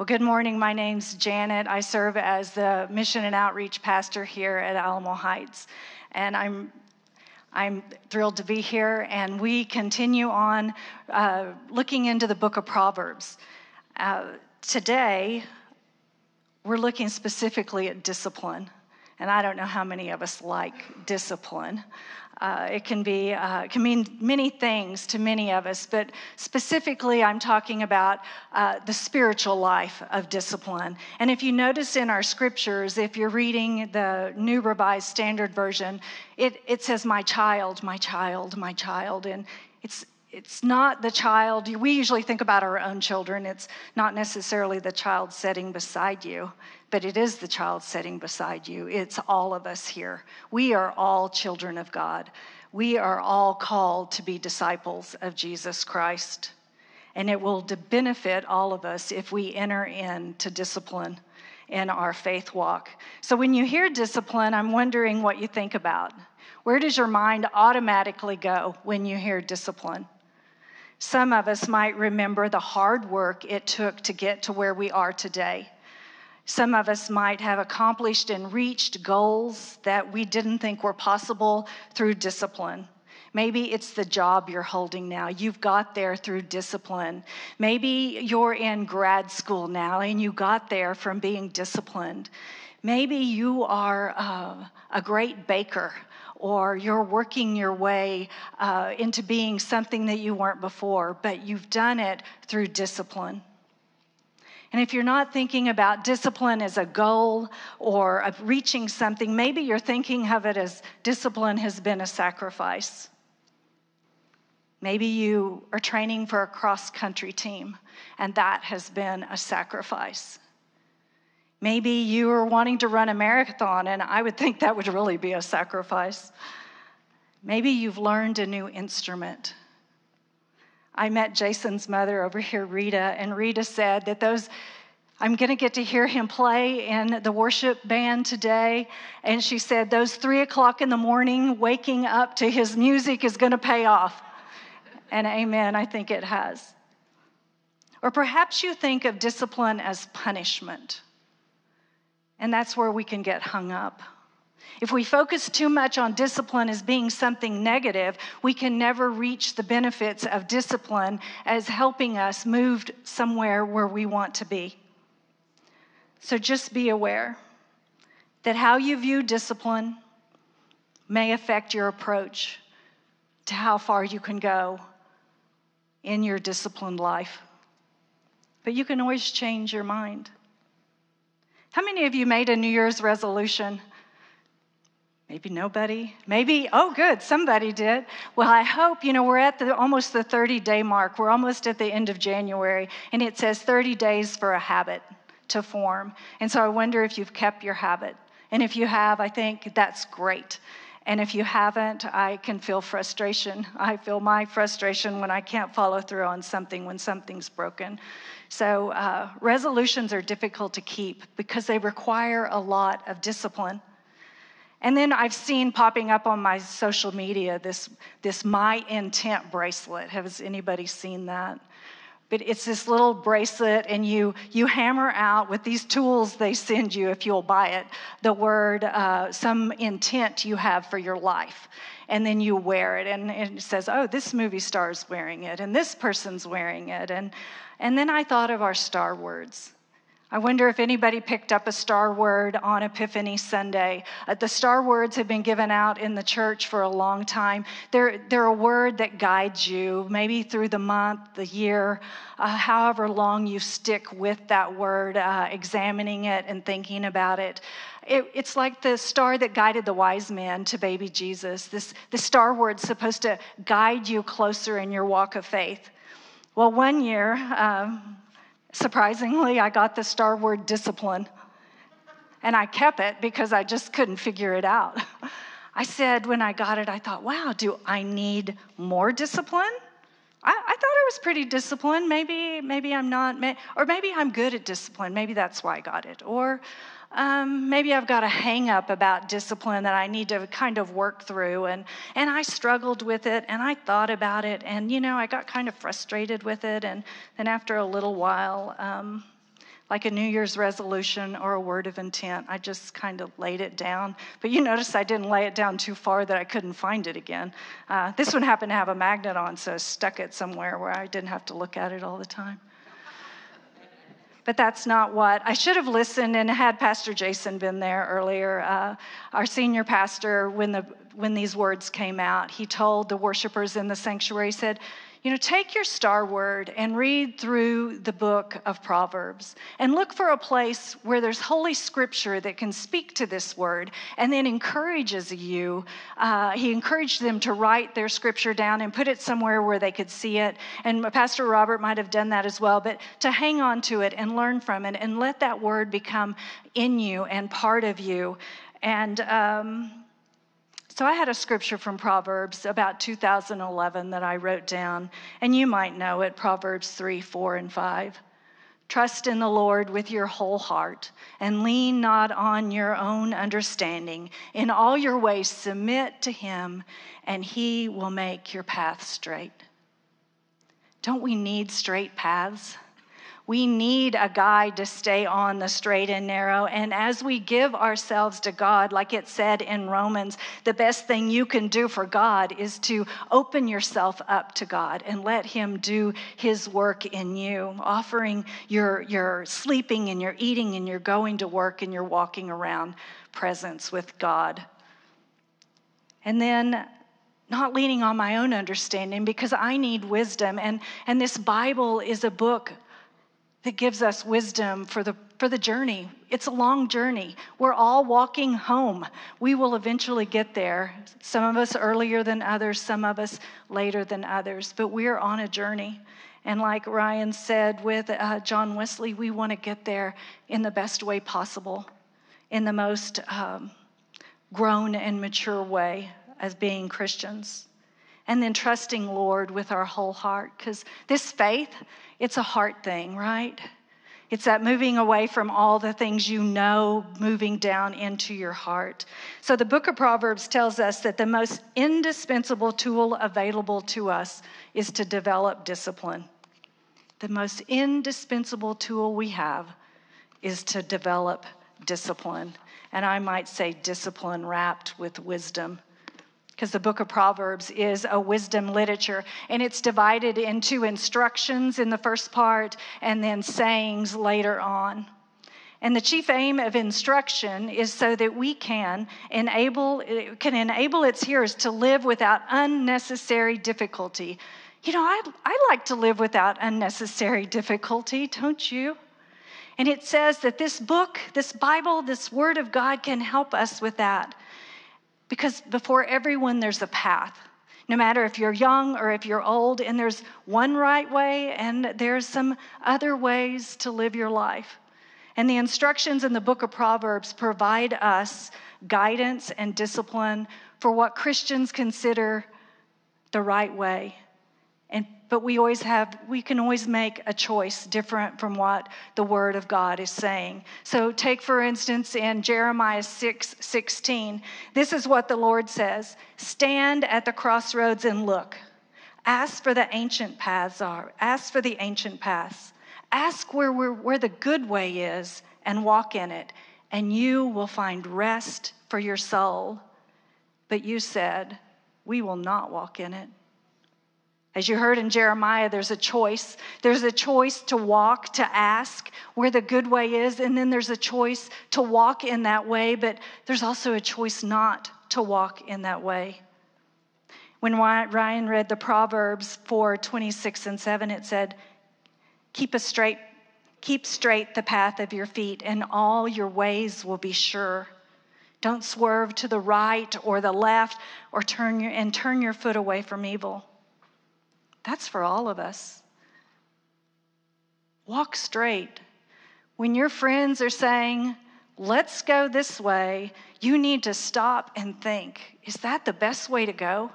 Well, good morning. My name's Janet. I serve as the mission and outreach pastor here at Alamo Heights. And I'm I'm thrilled to be here, and we continue on uh, looking into the book of Proverbs. Uh, today, we're looking specifically at discipline, and I don't know how many of us like discipline. Uh, it can be uh, can mean many things to many of us, but specifically, I'm talking about uh, the spiritual life of discipline. And if you notice in our scriptures, if you're reading the New Revised Standard Version, it, it says, "My child, my child, my child," and it's it's not the child, we usually think about our own children. It's not necessarily the child sitting beside you, but it is the child sitting beside you. It's all of us here. We are all children of God. We are all called to be disciples of Jesus Christ. And it will benefit all of us if we enter into discipline in our faith walk. So when you hear discipline, I'm wondering what you think about. Where does your mind automatically go when you hear discipline? Some of us might remember the hard work it took to get to where we are today. Some of us might have accomplished and reached goals that we didn't think were possible through discipline. Maybe it's the job you're holding now. You've got there through discipline. Maybe you're in grad school now and you got there from being disciplined. Maybe you are uh, a great baker or you're working your way uh, into being something that you weren't before, but you've done it through discipline. And if you're not thinking about discipline as a goal or of reaching something, maybe you're thinking of it as discipline has been a sacrifice. Maybe you are training for a cross country team, and that has been a sacrifice. Maybe you are wanting to run a marathon, and I would think that would really be a sacrifice. Maybe you've learned a new instrument. I met Jason's mother over here, Rita, and Rita said that those, I'm going to get to hear him play in the worship band today. And she said, those three o'clock in the morning, waking up to his music is going to pay off. And amen, I think it has. Or perhaps you think of discipline as punishment. And that's where we can get hung up. If we focus too much on discipline as being something negative, we can never reach the benefits of discipline as helping us move somewhere where we want to be. So just be aware that how you view discipline may affect your approach to how far you can go in your disciplined life. But you can always change your mind. How many of you made a New Year's resolution? Maybe nobody. Maybe, oh, good, somebody did. Well, I hope, you know, we're at the, almost the 30 day mark. We're almost at the end of January, and it says 30 days for a habit to form. And so I wonder if you've kept your habit. And if you have, I think that's great. And if you haven't, I can feel frustration. I feel my frustration when I can't follow through on something, when something's broken. So, uh, resolutions are difficult to keep because they require a lot of discipline. And then I've seen popping up on my social media this, this My Intent bracelet. Has anybody seen that? But it's this little bracelet, and you, you hammer out with these tools they send you if you'll buy it the word, uh, some intent you have for your life. And then you wear it, and, and it says, oh, this movie star's wearing it, and this person's wearing it. And and then I thought of our star words. I wonder if anybody picked up a star word on Epiphany Sunday. Uh, the star words have been given out in the church for a long time. They're, they're a word that guides you, maybe through the month, the year, uh, however long you stick with that word, uh, examining it and thinking about it. it. It's like the star that guided the wise men to baby Jesus. This, the star word's supposed to guide you closer in your walk of faith. Well, one year, um, surprisingly, I got the star word discipline. And I kept it because I just couldn't figure it out. I said, when I got it, I thought, wow, do I need more discipline? I, I, thought I was pretty disciplined. Maybe, maybe I'm not, or maybe I'm good at discipline. Maybe that's why I got it. Or um, maybe I've got a hang up about discipline that I need to kind of work through. And, and I struggled with it and I thought about it. And, you know, I got kind of frustrated with it. And then after a little while, um, like a New Year's resolution or a word of intent. I just kind of laid it down. But you notice I didn't lay it down too far that I couldn't find it again. Uh, this one happened to have a magnet on, so I stuck it somewhere where I didn't have to look at it all the time. But that's not what I should have listened and had Pastor Jason been there earlier. Uh, our senior pastor, when the when these words came out, he told the worshipers in the sanctuary, he said, you know, take your star word and read through the book of Proverbs and look for a place where there's holy scripture that can speak to this word and then encourages you. Uh, he encouraged them to write their scripture down and put it somewhere where they could see it. And Pastor Robert might have done that as well, but to hang on to it and learn from it and let that word become in you and part of you. And, um, so I had a scripture from Proverbs about 2011 that I wrote down, and you might know it Proverbs 3, 4, and 5. Trust in the Lord with your whole heart and lean not on your own understanding. In all your ways, submit to Him, and He will make your path straight. Don't we need straight paths? We need a guide to stay on the straight and narrow. And as we give ourselves to God, like it said in Romans, the best thing you can do for God is to open yourself up to God and let Him do His work in you, offering your, your sleeping and your eating and your going to work and your walking around presence with God. And then not leaning on my own understanding because I need wisdom. And, and this Bible is a book that gives us wisdom for the, for the journey. It's a long journey. We're all walking home. We will eventually get there. Some of us earlier than others, some of us later than others, but we're on a journey. And like Ryan said with uh, John Wesley, we want to get there in the best way possible, in the most um, grown and mature way as being Christians and then trusting Lord with our whole heart. Because this faith, it's a heart thing, right? It's that moving away from all the things you know, moving down into your heart. So the book of Proverbs tells us that the most indispensable tool available to us is to develop discipline. The most indispensable tool we have is to develop discipline. And I might say discipline wrapped with wisdom because the book of Proverbs is a wisdom literature and it's divided into instructions in the first part and then sayings later on. And the chief aim of instruction is so that we can enable can enable its hearers to live without unnecessary difficulty. You know, I, I like to live without unnecessary difficulty, don't you? And it says that this book, this Bible, this Word of God can help us with that. Because before everyone, there's a path. No matter if you're young or if you're old, and there's one right way and there's some other ways to live your life. And the instructions in the book of Proverbs provide us guidance and discipline for what Christians consider the right way and but we always have we can always make a choice different from what the word of god is saying. So take for instance in jeremiah 6 16 this is what the lord says stand at the crossroads and look. Ask for the ancient paths are ask for the ancient paths. Ask where, where, where the good way is and walk in it and you will find rest for your soul. But you said we will not walk in it as you heard in Jeremiah, there's a choice. There's a choice to walk, to ask where the good way is, and then there's a choice to walk in that way, but there's also a choice not to walk in that way. When Ryan read the Proverbs 4 26 and 7, it said, Keep a straight, keep straight the path of your feet, and all your ways will be sure. Don't swerve to the right or the left or turn your, and turn your foot away from evil. That's for all of us. Walk straight. When your friends are saying, let's go this way, you need to stop and think is that the best way to go?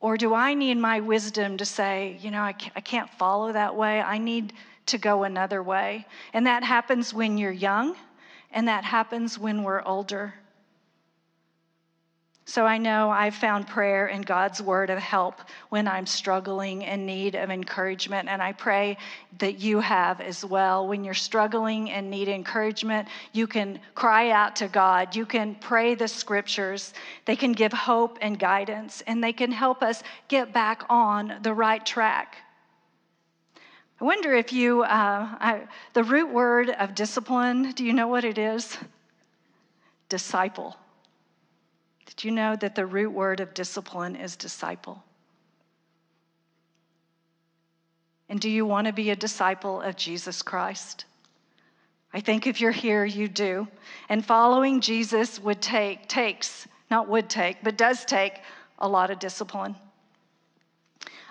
Or do I need my wisdom to say, you know, I can't follow that way? I need to go another way. And that happens when you're young, and that happens when we're older. So I know I've found prayer and God's word of help when I'm struggling in need of encouragement. And I pray that you have as well. When you're struggling and need encouragement, you can cry out to God. You can pray the scriptures. They can give hope and guidance, and they can help us get back on the right track. I wonder if you, uh, I, the root word of discipline, do you know what it is? Disciple. Did you know that the root word of discipline is disciple? And do you want to be a disciple of Jesus Christ? I think if you're here, you do. And following Jesus would take, takes, not would take, but does take a lot of discipline.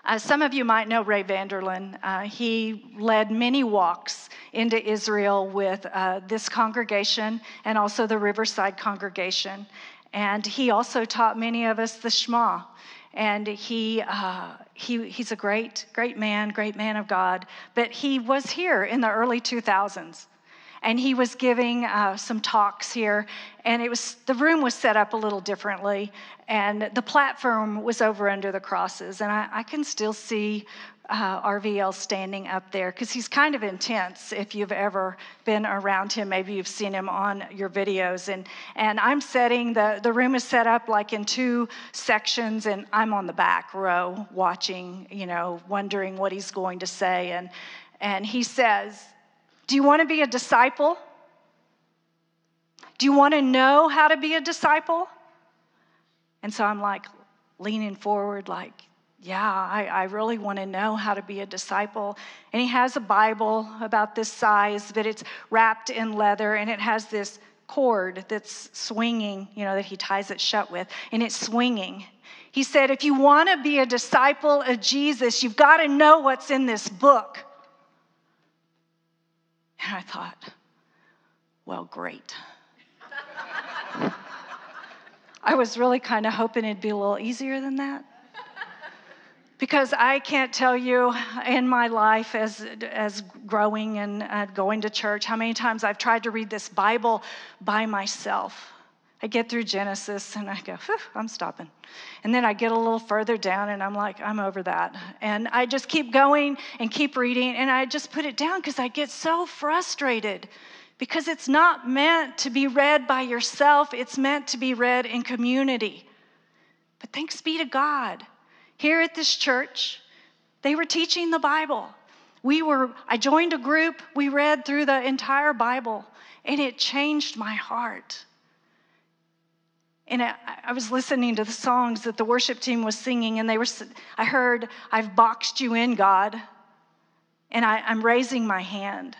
Uh, some of you might know Ray Vander Laan. Uh, he led many walks into Israel with uh, this congregation and also the Riverside congregation. And he also taught many of us the Shema. And he, uh, he, he's a great, great man, great man of God. But he was here in the early 2000s. And he was giving uh, some talks here, and it was the room was set up a little differently, and the platform was over under the crosses, and I, I can still see uh, RVL standing up there because he's kind of intense. If you've ever been around him, maybe you've seen him on your videos. And, and I'm setting, the, the room is set up like in two sections, and I'm on the back row watching, you know, wondering what he's going to say. And, and he says, Do you want to be a disciple? Do you want to know how to be a disciple? And so I'm like leaning forward, like, yeah, I, I really want to know how to be a disciple. And he has a Bible about this size, but it's wrapped in leather and it has this cord that's swinging, you know, that he ties it shut with, and it's swinging. He said, if you want to be a disciple of Jesus, you've got to know what's in this book. And I thought, well, great. I was really kind of hoping it'd be a little easier than that because I can't tell you in my life as, as growing and uh, going to church how many times I've tried to read this Bible by myself. I get through Genesis and I go, I'm stopping. And then I get a little further down and I'm like, I'm over that. And I just keep going and keep reading and I just put it down because I get so frustrated because it's not meant to be read by yourself, it's meant to be read in community. But thanks be to God here at this church, they were teaching the Bible. We were, I joined a group, we read through the entire Bible, and it changed my heart. And I, was listening to the songs that the worship team was singing, and they were, I heard, I've boxed you in, God, and I, I'm raising my hand.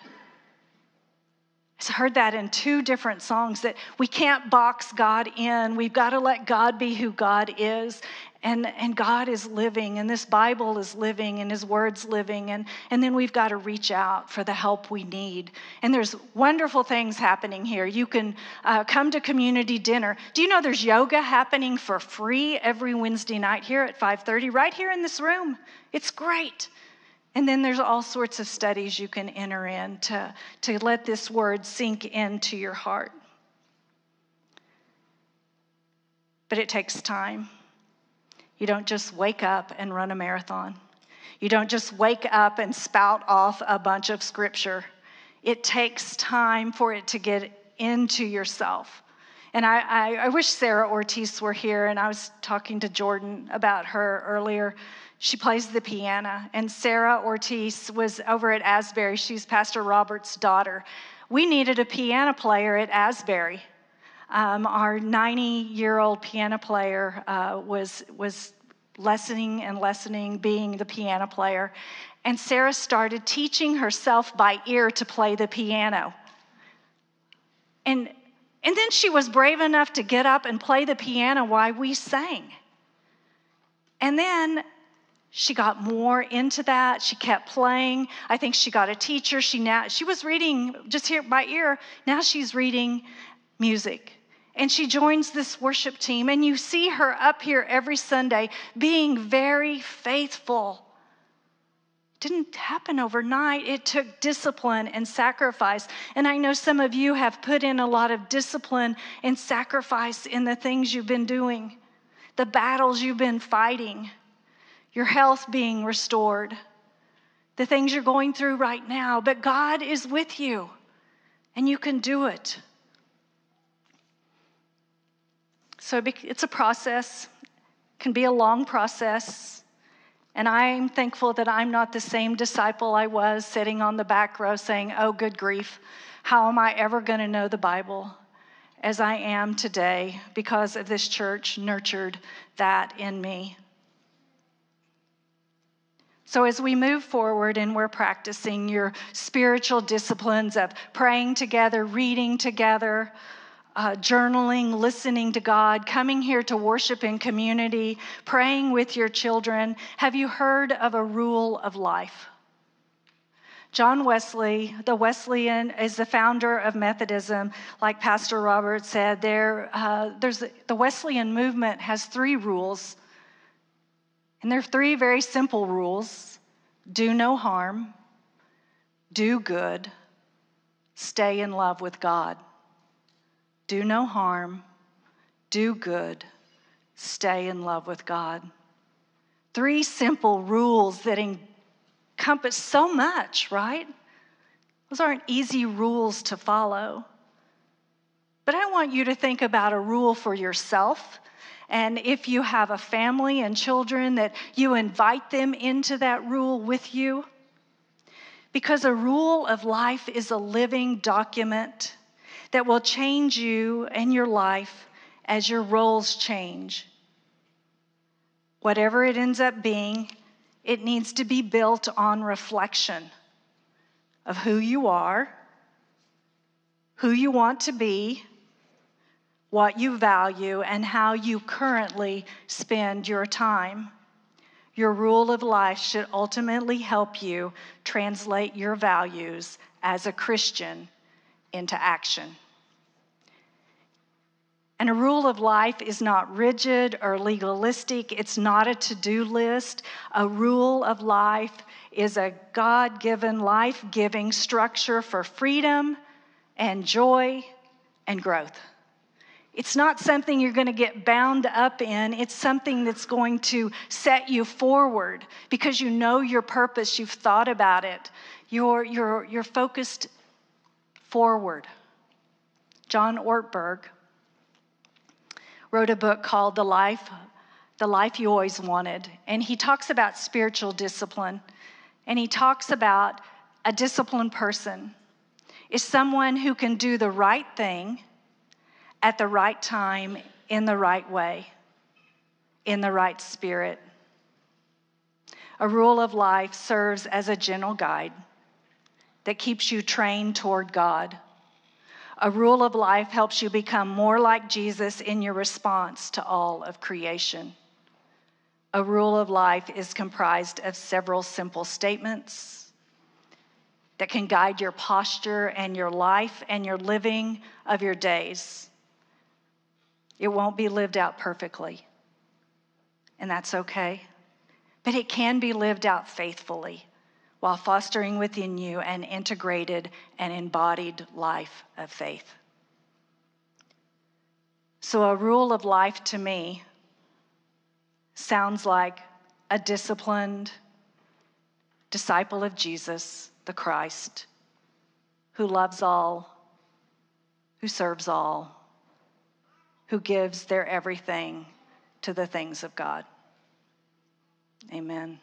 Heard that in two different songs that we can't box God in. We've got to let God be who God is. And, and God is living, and this Bible is living, and His Word's living. And, and then we've got to reach out for the help we need. And there's wonderful things happening here. You can uh, come to community dinner. Do you know there's yoga happening for free every Wednesday night here at 5:30, right here in this room? It's great. And then there's all sorts of studies you can enter in to, to let this word sink into your heart. But it takes time. You don't just wake up and run a marathon. You don't just wake up and spout off a bunch of scripture. It takes time for it to get into yourself. And I, I, I wish Sarah Ortiz were here, and I was talking to Jordan about her earlier. She plays the piano, and Sarah Ortiz was over at Asbury. She's Pastor Robert's daughter. We needed a piano player at Asbury. Um, our 90 year old piano player uh, was, was lessening and lessening being the piano player. And Sarah started teaching herself by ear to play the piano. And, and then she was brave enough to get up and play the piano while we sang. And then she got more into that. She kept playing. I think she got a teacher. She now she was reading just here by ear. Now she's reading music. And she joins this worship team. And you see her up here every sunday being very faithful. Didn't happen overnight. It took discipline and sacrifice. And i know some of you have put in a lot of discipline and sacrifice in the things you've been doing the battles you've been fighting, your health being restored, the things you're going through right now. But God is with you, and you can do it. So it's a process, can be a long process. And I'm thankful that I'm not the same disciple I was sitting on the back row saying, Oh, good grief, how am I ever going to know the Bible as I am today because of this church nurtured that in me? So, as we move forward and we're practicing your spiritual disciplines of praying together, reading together, uh, journaling, listening to God, coming here to worship in community, praying with your children, have you heard of a rule of life? John Wesley, the Wesleyan, is the founder of Methodism. Like Pastor Robert said, there, uh, there's the Wesleyan movement has three rules, and they're three very simple rules: do no harm, do good, stay in love with God do no harm, do good, stay in love with God. Three simple rules that encompass so much, right? Those aren't easy rules to follow. But I want you to think about a rule for yourself. And if you have a family and children, that you invite them into that rule with you. Because a rule of life is a living document that will change you and your life as your roles change. Whatever it ends up being, it needs to be built on reflection of who you are, who you want to be, what you value, and how you currently spend your time. Your rule of life should ultimately help you translate your values as a Christian into action. And a rule of life is not rigid or legalistic. It's not a to do list. A rule of life is a God given, life giving structure for freedom and joy and growth. It's not something you're going to get bound up in. It's something that's going to set you forward because you know your purpose. You've thought about it. You're, you're, you're focused forward. John Ortberg wrote a book called The Life, The Life You Always Wanted. And he talks about spiritual discipline. And he talks about a disciplined person is someone who can do the right thing at the right time in the right way, in the right spirit. A rule of life serves as a gentle guide that keeps you trained toward God a rule of life helps you become more like Jesus in your response to all of creation. A rule of life is comprised of several simple statements that can guide your posture and your life and your living of your days. It won't be lived out perfectly, and that's okay, but it can be lived out faithfully while fostering within you an integrated and embodied life of faith. So, a rule of life to me sounds like a disciplined disciple of Jesus, the Christ, who loves all, who serves all, who gives their everything to the things of God. Amen.